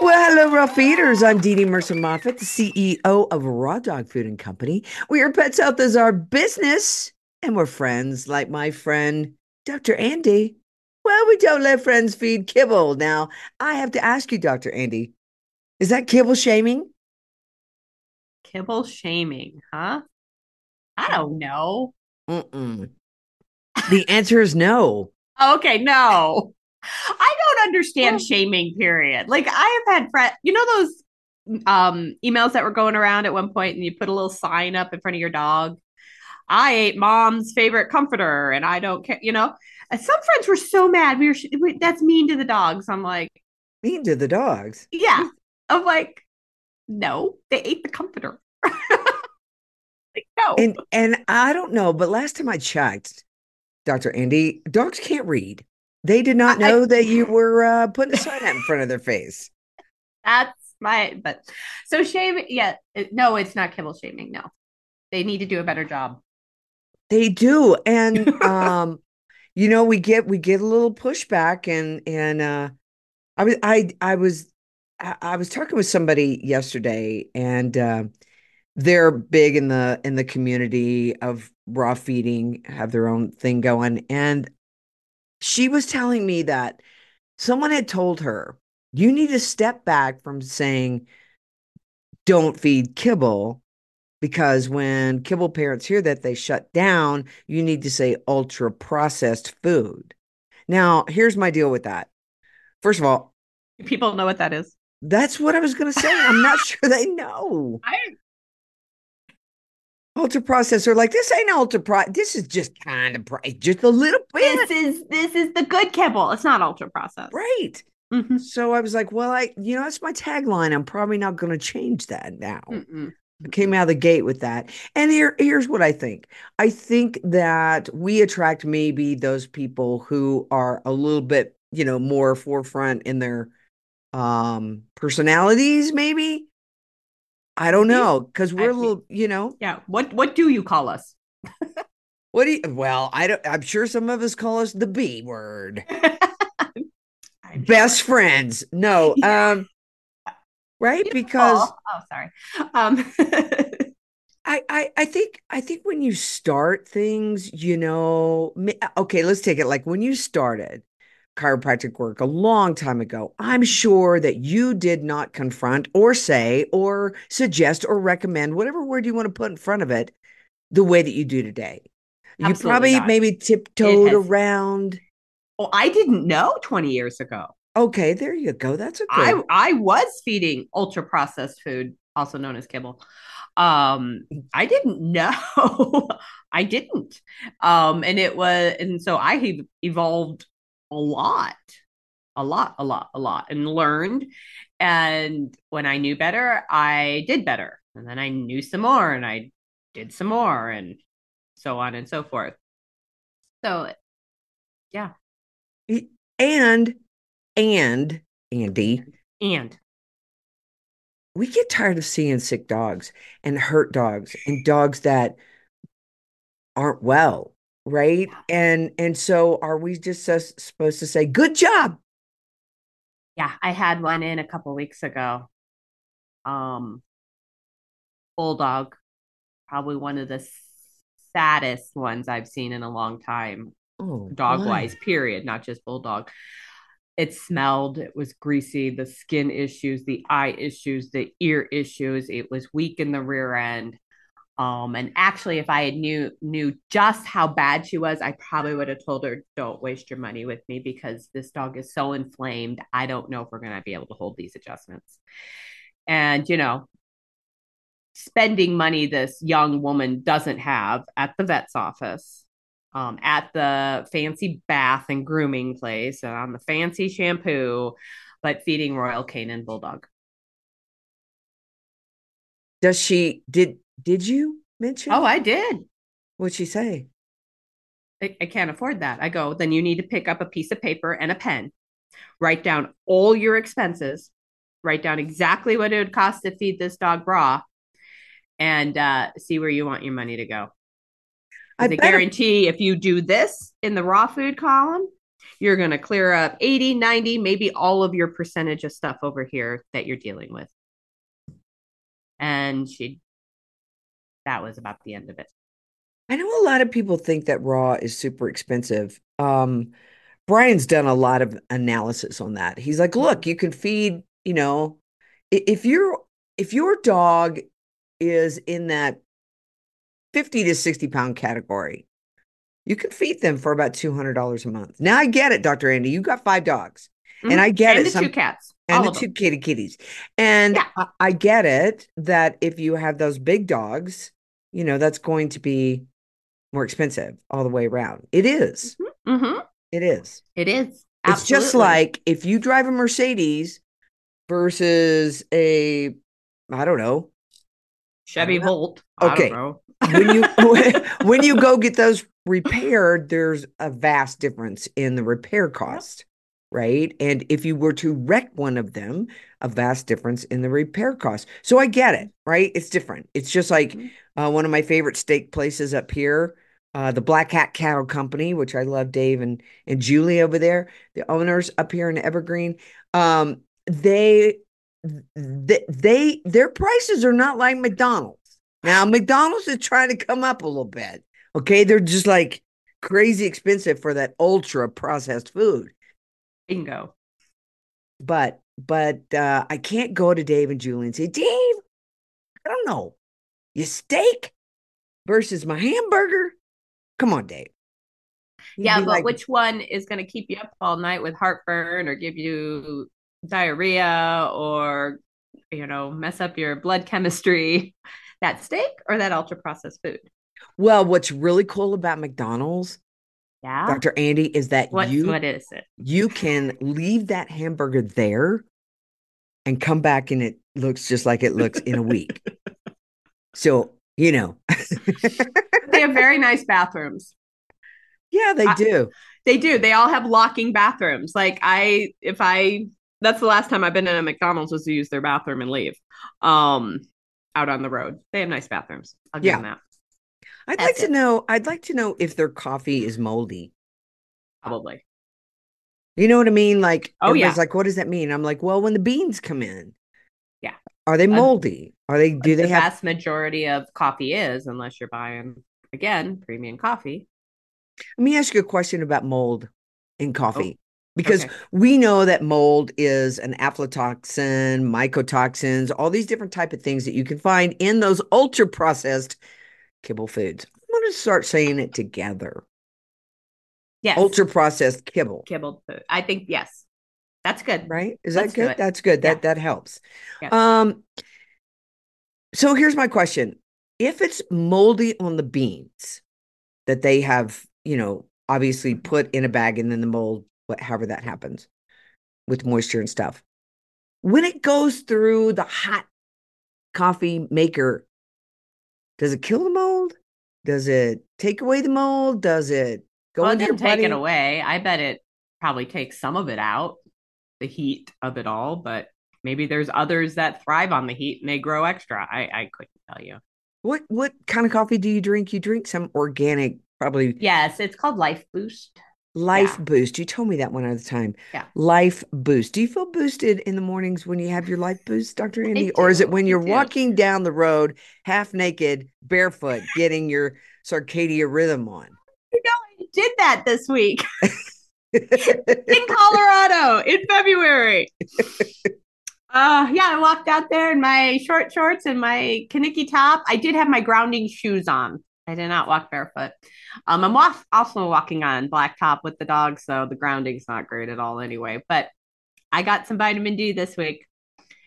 Well, hello, Raw Feeders. I'm Dee Dee Mercer Moffat, the CEO of Raw Dog Food and Company. We are Pets Health is our business, and we're friends like my friend, Dr. Andi. Well, we don't let friends feed kibble. Now, I have to ask you, Dr. Andi, is that kibble shaming? Kibble shaming, huh? I mm. don't know. Mm-mm. The answer is no. Okay, no. Don't understand shaming, period. Like I have had friends, you know those um emails that were going around at one point and you put a little sign up in front of your dog. I ate mom's favorite comforter and I don't care, you know. Some friends were so mad. We were we, that's mean to the dogs. I'm like, Mean to the dogs. yeah. I'm like, no, they ate the comforter. like, no. And and I don't know, but last time I checked, Dr. Andi, dogs can't read. They did not I- know that you were uh, putting a sign out in front of their face. That's my but so shame yeah it- no it's not kibble shaming no they need to do a better job They do. And um, you know, we get we get a little pushback and and uh I was I I was I, I was talking with somebody yesterday and uh they're big in the in the community of raw feeding, have their own thing going. And she was telling me that someone had told her, you need to step back from saying don't feed kibble because when kibble parents hear that they shut down you need to say ultra processed food. Now here's my deal with that. First of all people know what that is. That's what i was going to say. I'm not sure they know. I, ultra processed are like this ain't ultra pro this is just kind of pro- just a little bit this is this is the good kibble it's not ultra processed right Mhm. so i was like well i you know that's my tagline i'm probably not going to change that now Mm-mm. came out of the gate with that. And here, here's what I think. I think that we attract maybe those people who are a little bit, you know, more forefront in their um personalities, maybe. I don't know, because we're a little, you know, yeah what what do you call us what do you well, I don't I'm sure some of us call us the B word. Best sure. friends. No, um, right? Because oh sorry um I, I I think I think when you start things, you know, okay, let's take it like when you started chiropractic work a long time ago. I'm sure that you did not confront or say or suggest or recommend whatever word you want to put in front of it the way that you do today. You probably not. maybe tiptoed around. well i didn't know 20 years ago Okay, there you go. That's a I good. I was feeding ultra processed food, also known as kibble. Um, I didn't know. I didn't. Um, and it was, and so I evolved a lot, a lot, a lot, a lot, and learned. And when I knew better, I did better. And then I knew some more, and I did some more, and so on and so forth. So, yeah, and and Andi, and we get tired of seeing sick dogs and hurt dogs and dogs that aren't well right and and so are we just supposed to say good job Yeah, I had one in a couple weeks ago. Um, bulldog, probably one of the saddest ones I've seen in a long time, oh dog wise, period, not just bulldog. It smelled, it was greasy, the skin issues, the eye issues, the ear issues. It was weak in the rear end. Um, and actually, if I had knew knew just how bad she was, I probably would have told her, "Don't waste your money with me because this dog is so inflamed. I don't know if we're going to be able to hold these adjustments." And you know, spending money this young woman doesn't have at the vet's office, um, at the fancy bath and grooming place, and on the fancy shampoo, but feeding Royal Canin Bulldog. Does she did did you mention? Oh, I did. What'd she say? I, I can't afford that. I go, then you need to pick up a piece of paper and a pen, write down all your expenses, write down exactly what it would cost to feed this dog raw, and uh, see where you want your money to go. I guarantee if you do this in the raw food column, you're going to clear up 80, 90, maybe all of your percentage of stuff over here that you're dealing with. And she, that was about the end of it. I know a lot of people think that raw is super expensive. Um, Brian's done a lot of analysis on that. He's like, look, you can feed, you know, if you're if your dog is in that 50 to 60 pound category, you can feed them for about $200 a month. Now I get it, Dr. Andi. You've got five dogs. Mm-hmm. And I get and it. The Some, two cats. And the two them. kitty kitties. And yeah. I, I get it that if you have those big dogs, you know, that's going to be more expensive all the way around. It is. Mm-hmm. Mm-hmm. It is. It is. Absolutely. It's just like if you drive a Mercedes versus a, I don't know, Chevy Volt. Okay. when you when you go get those repaired, there's a vast difference in the repair cost. Right? And if you were to wreck one of them, a vast difference in the repair cost. So I get it, right? It's different. It's just like mm-hmm. uh, one of my favorite steak places up here uh, the Black Hat Cattle Company, which I love Dave and and Julie over there, the owners up here in Evergreen. Um, they they, they their prices are not like McDonald's. Now McDonald's is trying to come up a little bit. Okay, they're just like crazy expensive for that ultra processed food. Bingo. But but uh, I can't go to Dave and Julie and say, Dave, I don't know, your steak versus my hamburger Come on, Dave. You'd yeah, but like, which one is going to keep you up all night with heartburn or give you diarrhea or, you know, mess up your blood chemistry? That steak or that ultra processed food? Well, what's really cool about McDonald's, yeah, Dr. Andi, is that what, you what is it? You can leave that hamburger there and come back and it looks just like it looks in a week. So you know. they have very nice bathrooms. Yeah, they do. I, they do. They all have locking bathrooms. Like I if I that's the last time I've been in a McDonald's was to use their bathroom and leave. Um out on the road. They have nice bathrooms. I'll give yeah. them that. I'd that's like it. to know I'd like to know if their coffee is moldy. Probably. You know what I mean? Like, oh yeah. like, what does that mean? I'm like, well, when the beans come in, yeah, are they moldy? Are they? Do they the have? Vast majority of coffee is, unless you're buying again premium coffee. Let me ask you a question about mold in oh, coffee. Oh, because okay. we know that mold is an aflatoxin, mycotoxins, all these different type of things that you can find in those ultra processed kibble foods. I'm going to start saying it together. Yes. Ultra processed kibble. Kibble food. I think yes. That's good. Right? Is Let's that good? That's good. Yeah. That that helps. Yes. Um so here's my question. If it's moldy on the beans that they have, you know, obviously put in a bag and then the mold, whatever that happens with moisture and stuff, when it goes through the hot coffee maker, does it kill the mold? Does it take away the mold? Does it go well, it didn't take it away. I bet it probably takes some of it out the heat of it all, but maybe there's others that thrive on the heat and they grow extra. I, I couldn't tell you. What what kind of coffee do you drink? You drink some organic, probably. Yes, it's called Lifeboost. Life yeah. Boost. You told me that one other time. Yeah. Lifeboost. Do you feel boosted in the mornings when you have your Lifeboost, Dr. Andi? Or is it when you're walking down the road half naked, barefoot, getting your circadian rhythm on? You know, I did that this week. in Colorado in February. Uh yeah, I walked out there in my short shorts and my Kaniki top. I did have my grounding shoes on. I did not walk barefoot. Um, I'm off, also walking on blacktop with the dog, so the grounding's not great at all anyway. But I got some vitamin D this week.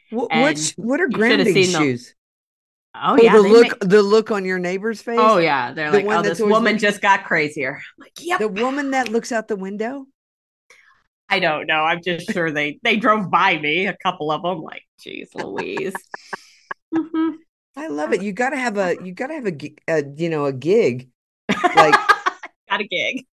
What what's, what are grounding shoes? Oh, oh yeah, the look make... the look on your neighbor's face. Oh yeah, they're the like, oh, this woman looking... just got crazier. I'm like, yep. The woman that looks out the window. I don't know. I'm just sure they they drove by me, a couple of them. Like, geez, Louise. mm-hmm. I love it. You got to have a you got to have a, a, you know a gig. Like got a gig.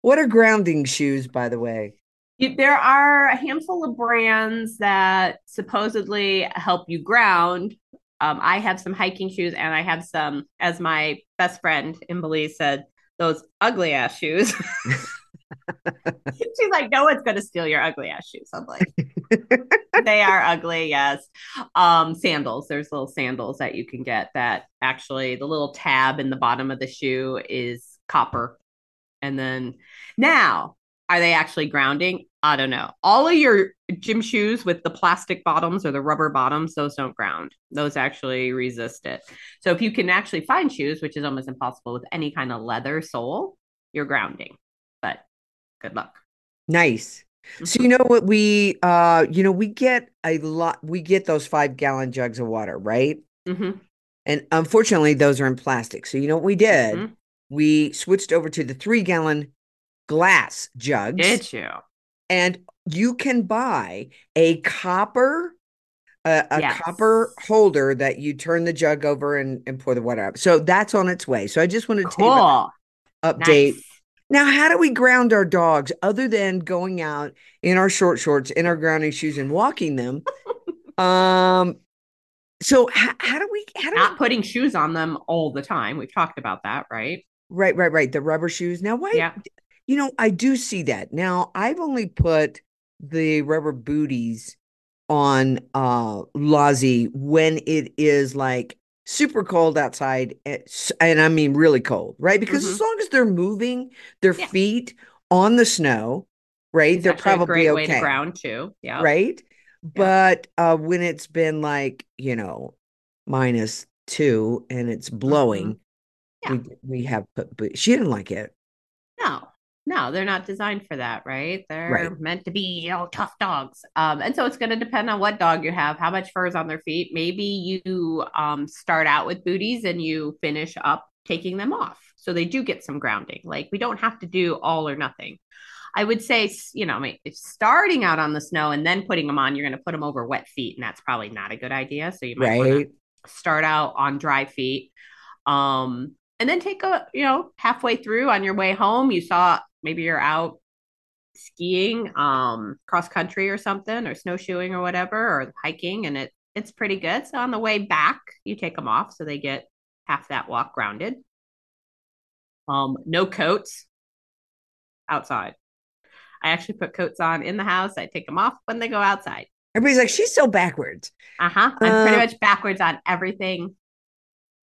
what are grounding shoes, by the way? There are a handful of brands that supposedly help you ground. Um, I have some hiking shoes, and I have some, as my best friend in Belize said, those ugly ass shoes. She's like, no one's going to steal your ugly ass shoes. I'm like, they are ugly, yes. Um, sandals. There's little sandals that you can get that actually the little tab in the bottom of the shoe is copper. And then now, are they actually grounding? I don't know. All of your gym shoes with the plastic bottoms or the rubber bottoms, those don't ground. Those actually resist it. So if you can actually find shoes, which is almost impossible with any kind of leather sole, you're grounding. But good luck. Nice. So you know what we uh you know we get a lot we get those 5 gallon jugs of water, right? Mm-hmm. And unfortunately those are in plastic. So you know what we did? Mm-hmm. We switched over to the 3 gallon glass jugs. Did you? And you can buy a copper a, a yes. copper holder that you turn the jug over and, and pour the water out. So that's on its way. So I just wanted to cool. update. Nice. Now, how do we ground our dogs other than going out in our short shorts, in our grounding shoes, and walking them? um, so how, how do we how do not we... putting shoes on them all the time? We've talked about that, right? Right, right, right. The rubber shoes. Now, why? Yeah. You know, I do see that. Now, I've only put the rubber booties on uh Lozzie when it is like super cold outside eh, and I mean really cold, right? Because mm-hmm. as long as they're moving their yeah. feet on the snow, right? It's they're probably okay. to ground too. Yeah. Right? Yeah. But uh when it's been like, you know, minus 2 and it's blowing, mm-hmm. yeah. we we have put but she didn't like it. No. They're not designed for that, right? They're right. meant to be, you know, tough dogs. Um, and so it's going to depend on what dog you have, how much fur is on their feet. Maybe you um, start out with booties and you finish up taking them off. So they do get some grounding. Like we don't have to do all or nothing. I would say, you know, I mean, if starting out on the snow and then putting them on, you're going to put them over wet feet, and that's probably not a good idea. So you might right. start out on dry feet. Um, and then take a, you know, halfway through on your way home, you saw maybe you're out skiing um cross country or something or snowshoeing or whatever or hiking and it it's pretty good. So on the way back you take them off so they get half that walk grounded. Um no coats outside. I actually put coats on in the house. I take them off when they go outside. Everybody's like she's so backwards. Uh-huh. I'm uh, pretty much backwards on everything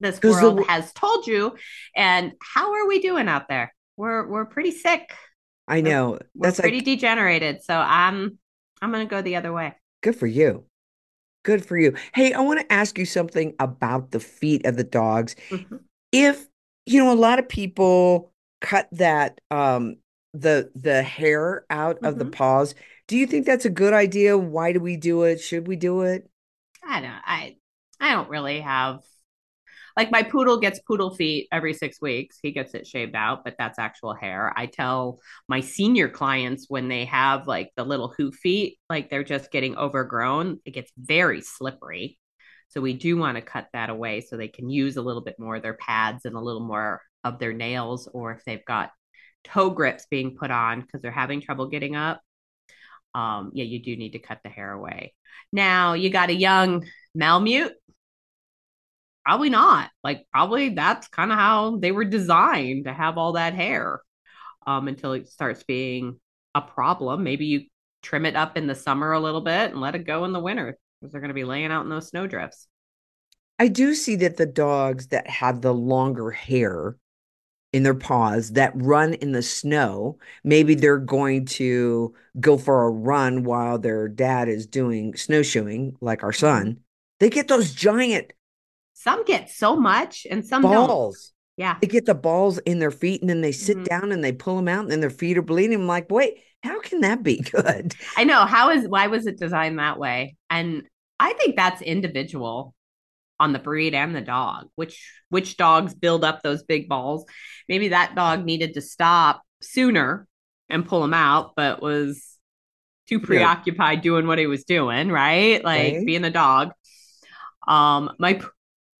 this world the, has told you and how are we doing out there we're we're pretty sick. I know. We're, That's pretty like, degenerated. So I'm I'm gonna go the other way. Good for you. Good for you. Hey, I want to ask you something about the feet of the dogs. Mm-hmm. If you know a lot of people cut that um the the hair out mm-hmm. of the mm-hmm. paws, do you think that's a good idea? Why do we do it? Should we do it? I don't I I don't really have like my poodle gets poodle feet every six weeks. He gets it shaved out, but that's actual hair. I tell my senior clients when they have like the little hoof feet, like they're just getting overgrown, it gets very slippery. So we do want to cut that away so they can use a little bit more of their pads and a little more of their nails, or if they've got toe grips being put on because they're having trouble getting up. Um, yeah, you do need to cut the hair away. Now you got a young Malamute probably not. Like probably that's kind of how they were designed to have all that hair um, until it starts being a problem. Maybe you trim it up in the summer a little bit and let it go in the winter because they're going to be laying out in those snow drifts. I do see that the dogs that have the longer hair in their paws that run in the snow, maybe they're going to go for a run while their dad is doing snowshoeing, like our son. They get those giant some get so much and some balls. Don't. Yeah. They get the balls in their feet and then they sit mm-hmm. down and they pull them out and then their feet are bleeding. I'm like, wait, how can that be good? I know. How is why was it designed that way? And I think that's individual on the breed and the dog. Which which dogs build up those big balls? Maybe that dog needed to stop sooner and pull him out, but was too preoccupied doing what he was doing, right? Like Okay. being a dog. Um, my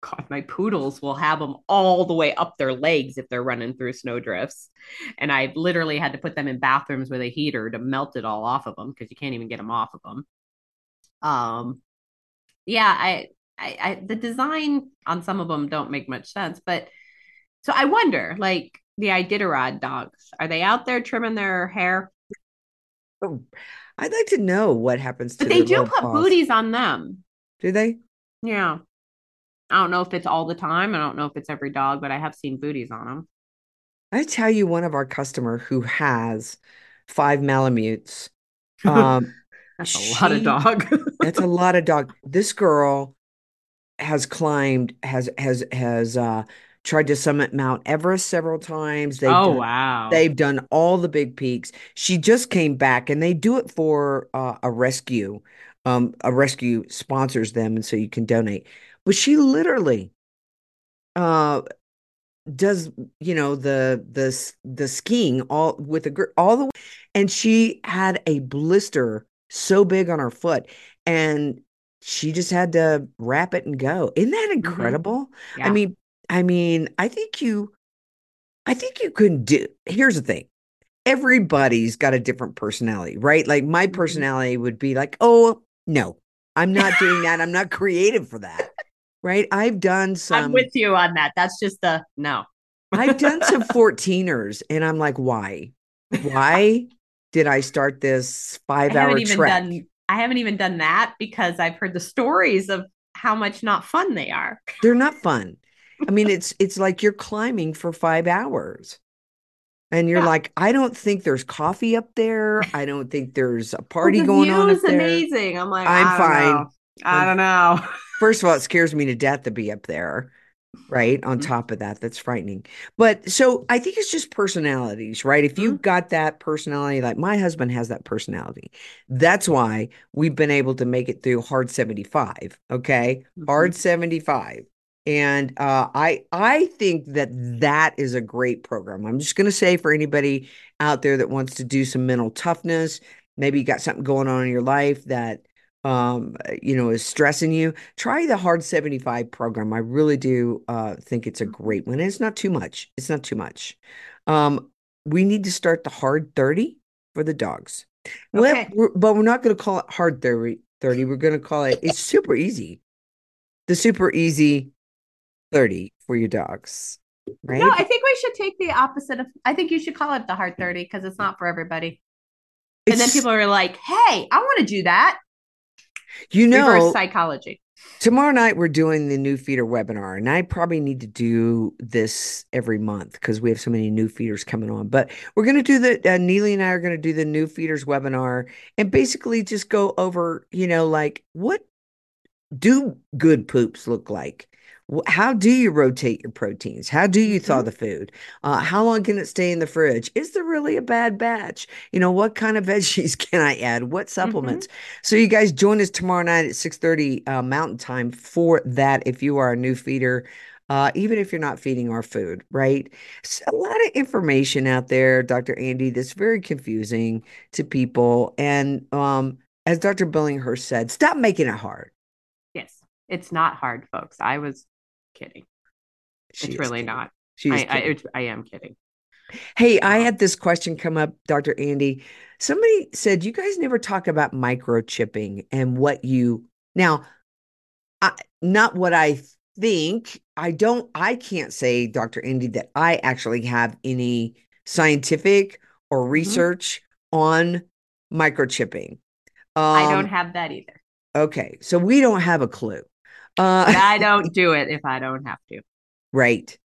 God, my poodles will have them all the way up their legs if they're running through snow drifts, and I've literally had to put them in bathrooms with a heater to melt it all off of them because you can't even get them off of them. Um, yeah, I, I, I, the design on some of them don't make much sense, but so I wonder, like the Iditarod dogs, are they out there trimming their hair? Oh, I'd like to know what happens to But they do put paws. booties on them. Do they? Yeah. I don't know if it's all the time. I don't know if it's every dog, but I have seen booties on them. I tell you, one of our customer who has five Malamutes. Um, That's a lot of dog. that's a lot of dog. This girl has climbed, has has has uh tried to summit Mount Everest several times. They've oh done, wow. they've done all the big peaks. She just came back, and they do it for uh, a rescue. Um, a rescue sponsors them, and so you can donate. But she literally, uh, does you know the the the skiing all with a girl all the way and she had a blister so big on her foot and she just had to wrap it and go isn't that incredible i Mm-hmm. Yeah. mean i mean i think you i think you can do here's the thing everybody's got a different personality right like my Mhm. personality would be like oh no i'm not doing that i'm not creative for that right i've done some I'm with you on that. That's just the no. I've done some 14ers and I'm like, why? Why did I start this five I haven't hour even trek? done I haven't even done that because I've heard the stories of how much not fun they are. They're not fun. I mean, it's it's like you're climbing for five hours. And you're Yeah. like, I don't think there's coffee up there. I don't think there's a party the going view on up is there. amazing. I'm like, I'm I fine. know. I don't know. First of all, it scares me to death to be up there, right? On Mhm. top of that, that's frightening. But so I think it's just personalities, right? If you've got that personality, like my husband has that personality, that's why we've been able to make it through hard 75. Okay. Hard 75. And uh, I I think that that is a great program. I'm just going to say for anybody out there that wants to do some mental toughness, maybe you got something going on in your life that um you know is stressing you try the hard 75 program i really do uh think it's a great one and it's not too much it's not too much um we need to start the hard 30 for the dogs Well, Okay. we're- but we're not going to call it hard 30 30 we're going to call it it's super easy the super easy 30 for your dogs right No, I think we should take the opposite of I think you should call it the hard 30 because it's not for everybody. And then people are like, hey, I want to do that. You know Reverse psychology. Tomorrow night we're doing the new feeder webinar, and I probably need to do this every month because we have so many new feeders coming on. But we're going to do the uh, Neely and I are going to do the new feeders webinar and basically just go over, you know, like what do good poops look like? How do you rotate your proteins? How do you thaw Mhm. the food? Uh, how long can it stay in the fridge? Is there really a bad batch? You know, what kind of veggies can I add? What supplements? So you guys join us tomorrow night at 6:30 uh, Mountain Time for that if you are a new feeder. Uh, even if you're not feeding our food, right? So a lot of information out there, Dr. Andi, that's very confusing to people. And um, as Dr. Billinghurst said, stop making it hard. Yes. It's not hard, folks. I was kidding. She it's really kidding. not. She I, I. I am kidding. Hey, I had this question come up, Dr. Andi. Somebody said you guys never talk about microchipping and what you now, I, not what I think. I don't, I can't say, Dr. Andi, that I actually have any scientific or research on microchipping. I don't Um, have that either. okay, so we don't have a clue. Uh, I don't do it if I don't have to. right,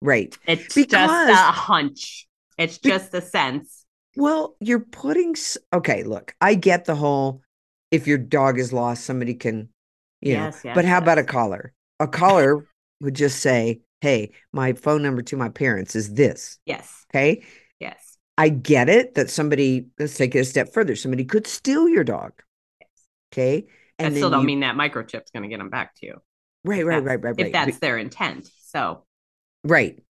right. It's just a hunch. It's just a sense. Well, you're putting, s- okay, look, I get the whole if your dog is lost, somebody can, you know, Yes, yes, but how about a yes. caller? A caller would just say, hey, my phone number to my parents is this. Yes. Okay. Yes. I get it that somebody, let's take it a step further, somebody could steal your dog. Okay. I And still don't you- mean that microchip's going to get them back to you. right, right, right, right, right. If that's their intent. So Right.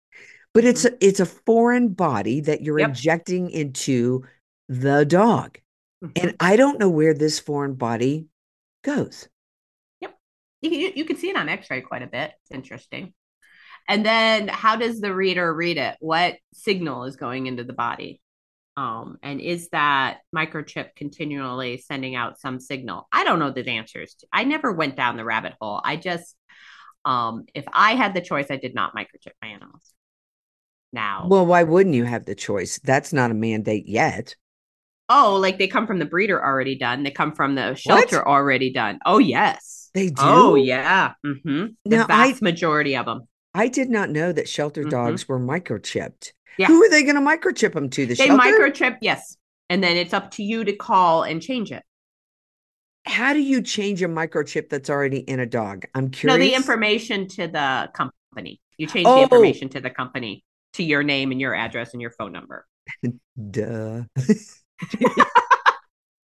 but it's a it's a foreign body that you're Yep. injecting into the dog. Mhm. And I don't know where this foreign body goes. you, you, you can see it on x-ray quite a bit it's interesting and then how does the reader read it what signal is going into the body um, and is that microchip continually sending out some signal i don't know the answers to, i never went down the rabbit hole i just um, if i had the choice i did not microchip my animals now Well, why wouldn't you have the choice? That's not a mandate yet. oh like they come from the breeder already done they come from the shelter already done oh yes They do. oh yeah mm-hmm. the Now, I- vast majority of them I did not know that shelter Mhm. dogs were microchipped. Yeah. Who are they going to microchip them to? The They shelter? microchip, yes. And then it's up to you to call and change it. How do you change a microchip that's already in a dog? I'm curious. No, the information to the company. You change Oh. the information to the company to your name and your address and your phone number. Duh.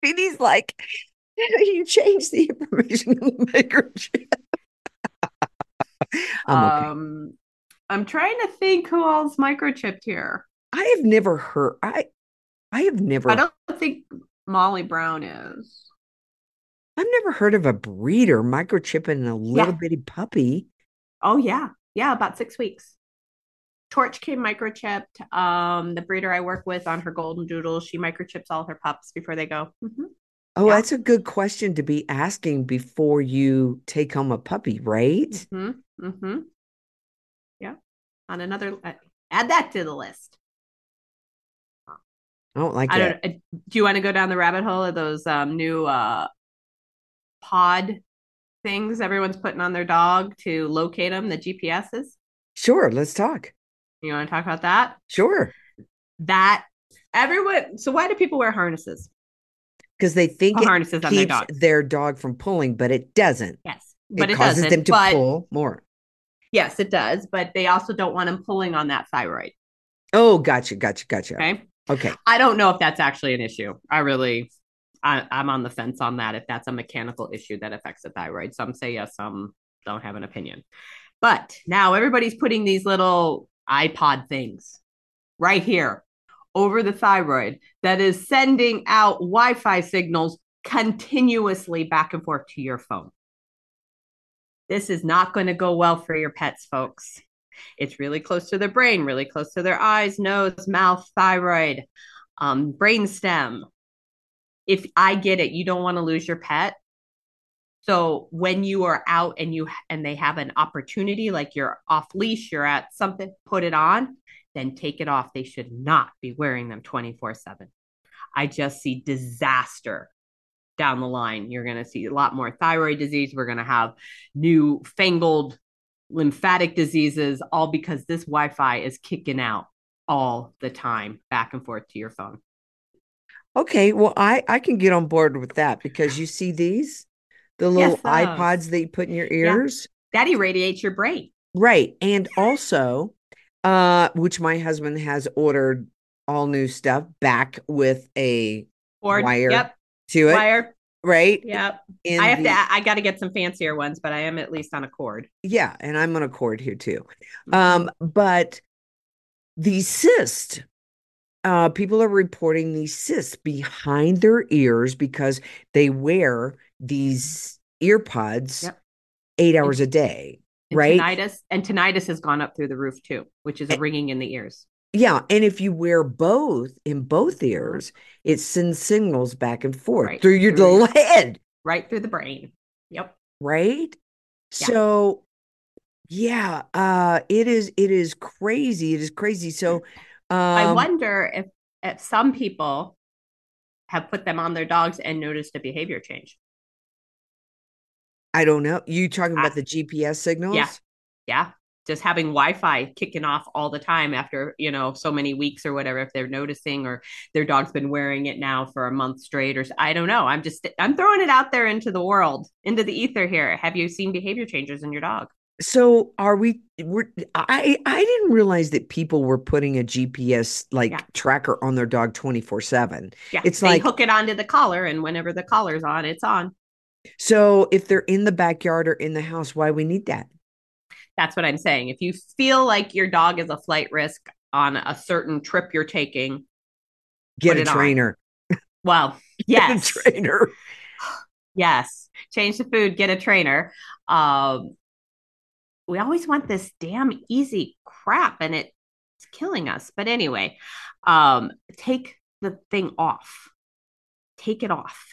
Beanie's like, you change the information on the microchip. I'm okay. Um, I'm trying to think who else microchipped here. I have never heard. I I have never. I don't think Molly Brown is. I've never heard of a breeder microchipping a little Yeah. bitty puppy. Oh yeah, yeah, about six weeks. Torch came microchipped. Um, the breeder I work with on her golden doodle, she microchips all her pups before they go. Mhm. Oh, Yeah. that's a good question to be asking before you take home a puppy, right? Mm-hmm. Mm-hmm. On another, uh, add that to the list. I don't like I it. don't. Uh, do you want to go down the rabbit hole of those um, new uh, pod things everyone's putting on their dog to locate them? The GPSs. Sure, let's talk. You want to talk about that? Sure, That everyone. So why do people wear harnesses? because they think it harnesses on their keeps their dog from pulling, but it doesn't. Yes, but it it, causes doesn't. them to pull more. Yes, it does. But they also don't want them pulling on that thyroid. Oh, gotcha, gotcha, gotcha. Okay. Okay. I don't know if that's actually an issue. I really, I, I'm on the fence on that. If that's a mechanical issue that affects the thyroid, some say yes, some don't have an opinion. But now everybody's putting these little iPod things right here over the thyroid that is sending out Wi-Fi signals continuously back and forth to your phone. This is not going to go well for your pets, folks. It's really close to their brain, really close to their eyes, nose, mouth, thyroid, um, brain stem. If I get it, you don't want to lose your pet. So when you are out and you and they have an opportunity, like you're off leash, you're at something, put it on, then take it off. They should not be wearing them 24 7. I just see disaster down the line. You're going to see a lot more thyroid disease. We're going to have new fangled lymphatic diseases, all because this Wi Fi is kicking out all the time back and forth to your phone. Okay. Well, I I can get on board with that because you see these, the little Yes, iPods that you put in your ears, That irradiates your brain. right? And also, uh, which my husband has ordered all new stuff back with a Or, Wire yep, to it, wire. right? Yep. In I have the- to, I got to get some fancier ones, but I am at least on a cord. Yeah, and I'm on a cord here too. Mm-hmm. Um, but the cyst, uh, people are reporting these cysts behind their ears because they wear these ear pods Yep. eight hours a day, And right? Tinnitus and tinnitus has gone up through the roof too, which is a ringing in the ears. Yeah, and if you wear both in both ears, it sends signals back and forth Right, through your through head, right through the brain. Yep. right? Yeah. So yeah, uh it is it is crazy. It is crazy. So um I wonder if, if some people have put them on their dogs and noticed a behavior change. I don't know. You talking about the GPS signals? Yeah. Yeah. Just having Wi-Fi kicking off all the time after, you know, so many weeks or whatever, if they're noticing or their dog's been wearing it now for a month straight or i don't know. I'm just I'm throwing it out there into the world, into the ether here. Have you seen behavior changes in your dog? So are we we're I I didn't realize that people were putting a GPS like Yeah. tracker on their dog 24/7. Yeah. It's they like- hook it onto the collar and whenever the collar's on, it's on. So if they're in the backyard or in the house, why we need that? That's what I'm saying. If you feel like your dog is a flight risk on a certain trip you're taking, Get a it on. trainer. well, Get yes, a trainer. yes, change the food, get a trainer. Um, we always want this damn easy crap, and it's killing us. But anyway, um, take the thing off. Take it off.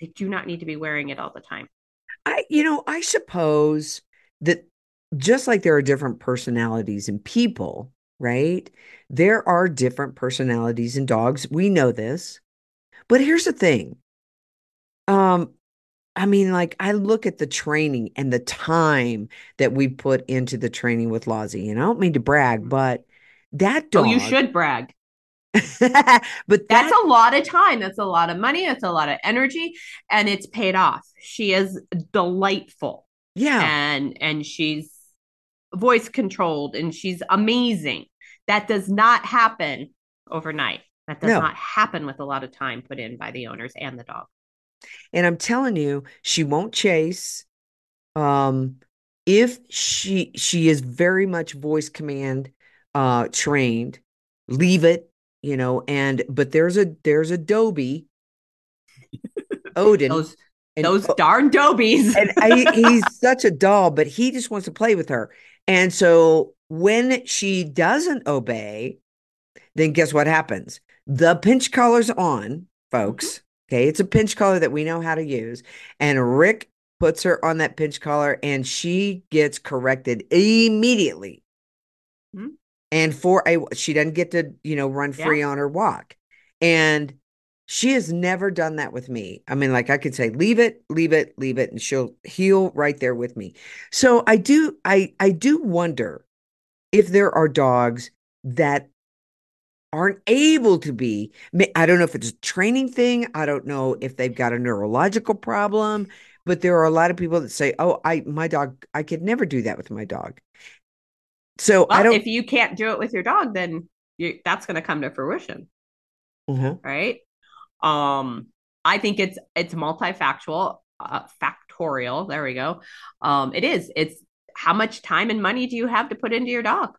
They do not need to be wearing it all the time. I, you know, I suppose that just like there are different personalities in people, right? There are different personalities in dogs. We know this. But here's the thing. Um, I mean, like I look at the training and the time that we put into the training with Lozzie, and I don't mean to brag, but that dog. Oh, you should brag. but That's a lot of time. That's a lot of money. That's a lot of energy, and it's paid off. She is delightful, yeah, and and she's voice controlled, and she's amazing. That does not happen overnight. That does No. not happen with a lot of time put in by the owners and the dog. and I'm telling you, she won't chase. Um, if she she is very much voice command uh trained, leave it, you know, and but there's a there's a Dobie, Odin, Those and, those darn dobies. and I, he's such a doll, but he just wants to play with her. And so when she doesn't obey, then guess what happens? The pinch collar's on, folks. Okay, it's a pinch collar that we know how to use. And Rick puts her on that pinch collar and she gets corrected immediately. Mhm. And for a she doesn't get to, you know, run Yeah. free on her walk. And she has never done that with me. I mean, like I could say, leave it, leave it, leave it, and she'll heel right there with me. So I do, I I do wonder if there are dogs that aren't able to be. I don't know if it's a training thing. I don't know if they've got a neurological problem, but there are a lot of people that say, "Oh, I my dog, I could never do that with my dog." So I don't. if you can't do it with your dog, then you, that's going to come to fruition. Mhm. right? Um, I think it's it's multifactual, uh, factorial. There we go. Um, it is. It's how much time and money do you have to put into your dog,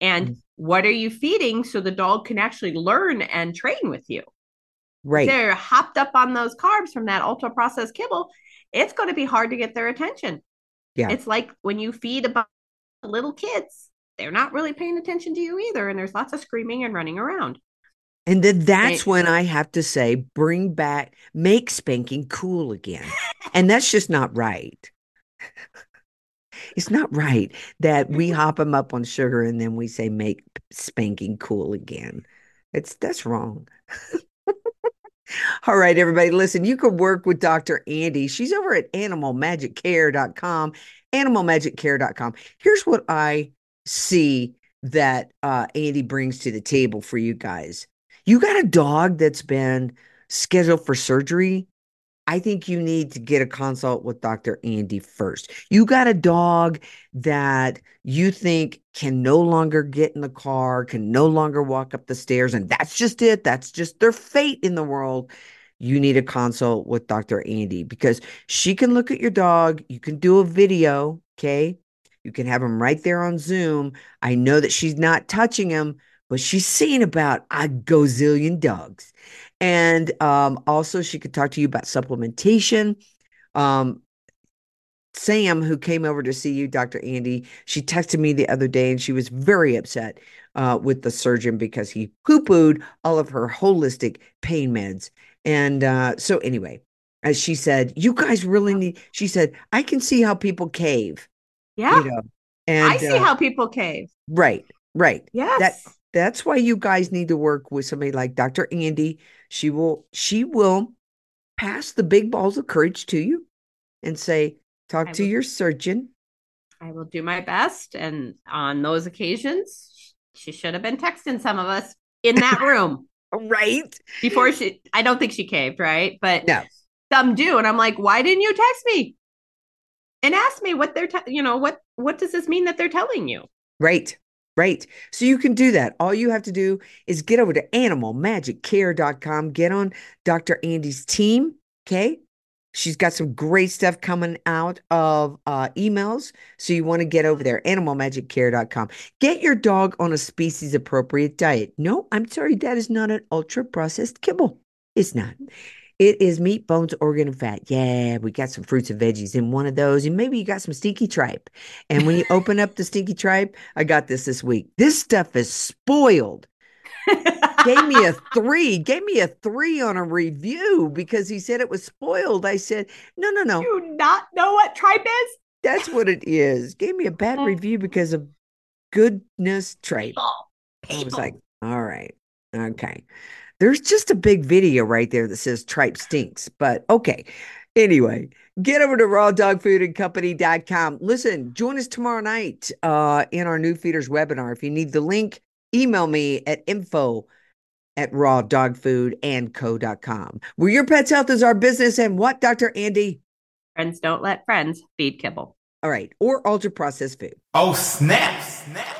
and Mm. what are you feeding so the dog can actually learn and train with you? Right. They're hopped up on those carbs from that ultra processed kibble. It's going to be hard to get their attention. Yeah. It's like when you feed a bunch of little kids, they're not really paying attention to you either, and there's lots of screaming and running around. And then that's when I have to say, bring back, make spanking cool again. and that's just not right. it's not right that we hop them up on sugar and then we say, make spanking cool again. It's that's wrong. All right, everybody, listen, you can work with Dr. Andi. She's over at animalmagiccare.com, animalmagiccare.com. Here's what I see that uh, Andi brings to the table for you guys. You got a dog that's been scheduled for surgery. I think you need to get a consult with Dr. Andi first. You got a dog that you think can no longer get in the car, can no longer walk up the stairs, and that's just it. That's just their fate in the world. You need a consult with Dr. Andi because she can look at your dog. You can do a video, okay? You can have him right there on Zoom. I know that she's not touching him, but she's seen about a gazillion dogs. And um, also, she could talk to you about supplementation. Um, Sam, who came over to see you, Dr. Andi, she texted me the other day and she was very upset uh, with the surgeon because he poo pooed all of her holistic pain meds. And uh, so, anyway, as she said, you guys really need, she said, I can see how people cave, Yeah, you know. And I see uh, how people cave. right, right. Yes. That that's why you guys need to work with somebody like Dr. Andi. She will she will pass the big balls of courage to you and say, talk I to will- your surgeon. I will do my best. And on those occasions, she should have been texting some of us in that room Right? before she, I don't think she caved, right? But No. some do. And I'm like, why didn't you text me? And ask me what they're, te- you know, what, what does this mean that they're telling you? Right. Right. So you can do that. All you have to do is get over to animalmagiccare.com, get on Dr. Andi's team. Okay. She's got some great stuff coming out of uh, emails. So you want to get over there, animalmagiccare.com. Get your dog on a species appropriate diet. No, I'm sorry, that is not an ultra processed kibble. It's not. It is meat, bones, organ, and fat. Yeah, we got some fruits and veggies in one of those. And maybe you got some stinky tripe. And when you open up the stinky tripe, I got this this week. This stuff is spoiled. gave me a three, gave me a three on a review because he said it was spoiled. I said, no, no, no. You not know what tripe is? That's what it is. Gave me a bad Mm. review because of goodness tripe. People. I was like, all right, okay. There's just a big video right there that says tripe stinks, but okay. Anyway, get over to rawdogfoodandcompany.com. Listen, join us tomorrow night uh, in our new feeders webinar. If you need the link, email me at info at rawdogfoodandco.com. Where your pet's health is our business and what, Dr. Andi? Friends don't let friends feed kibble. All right, or ultra processed food. Oh, snap, snap.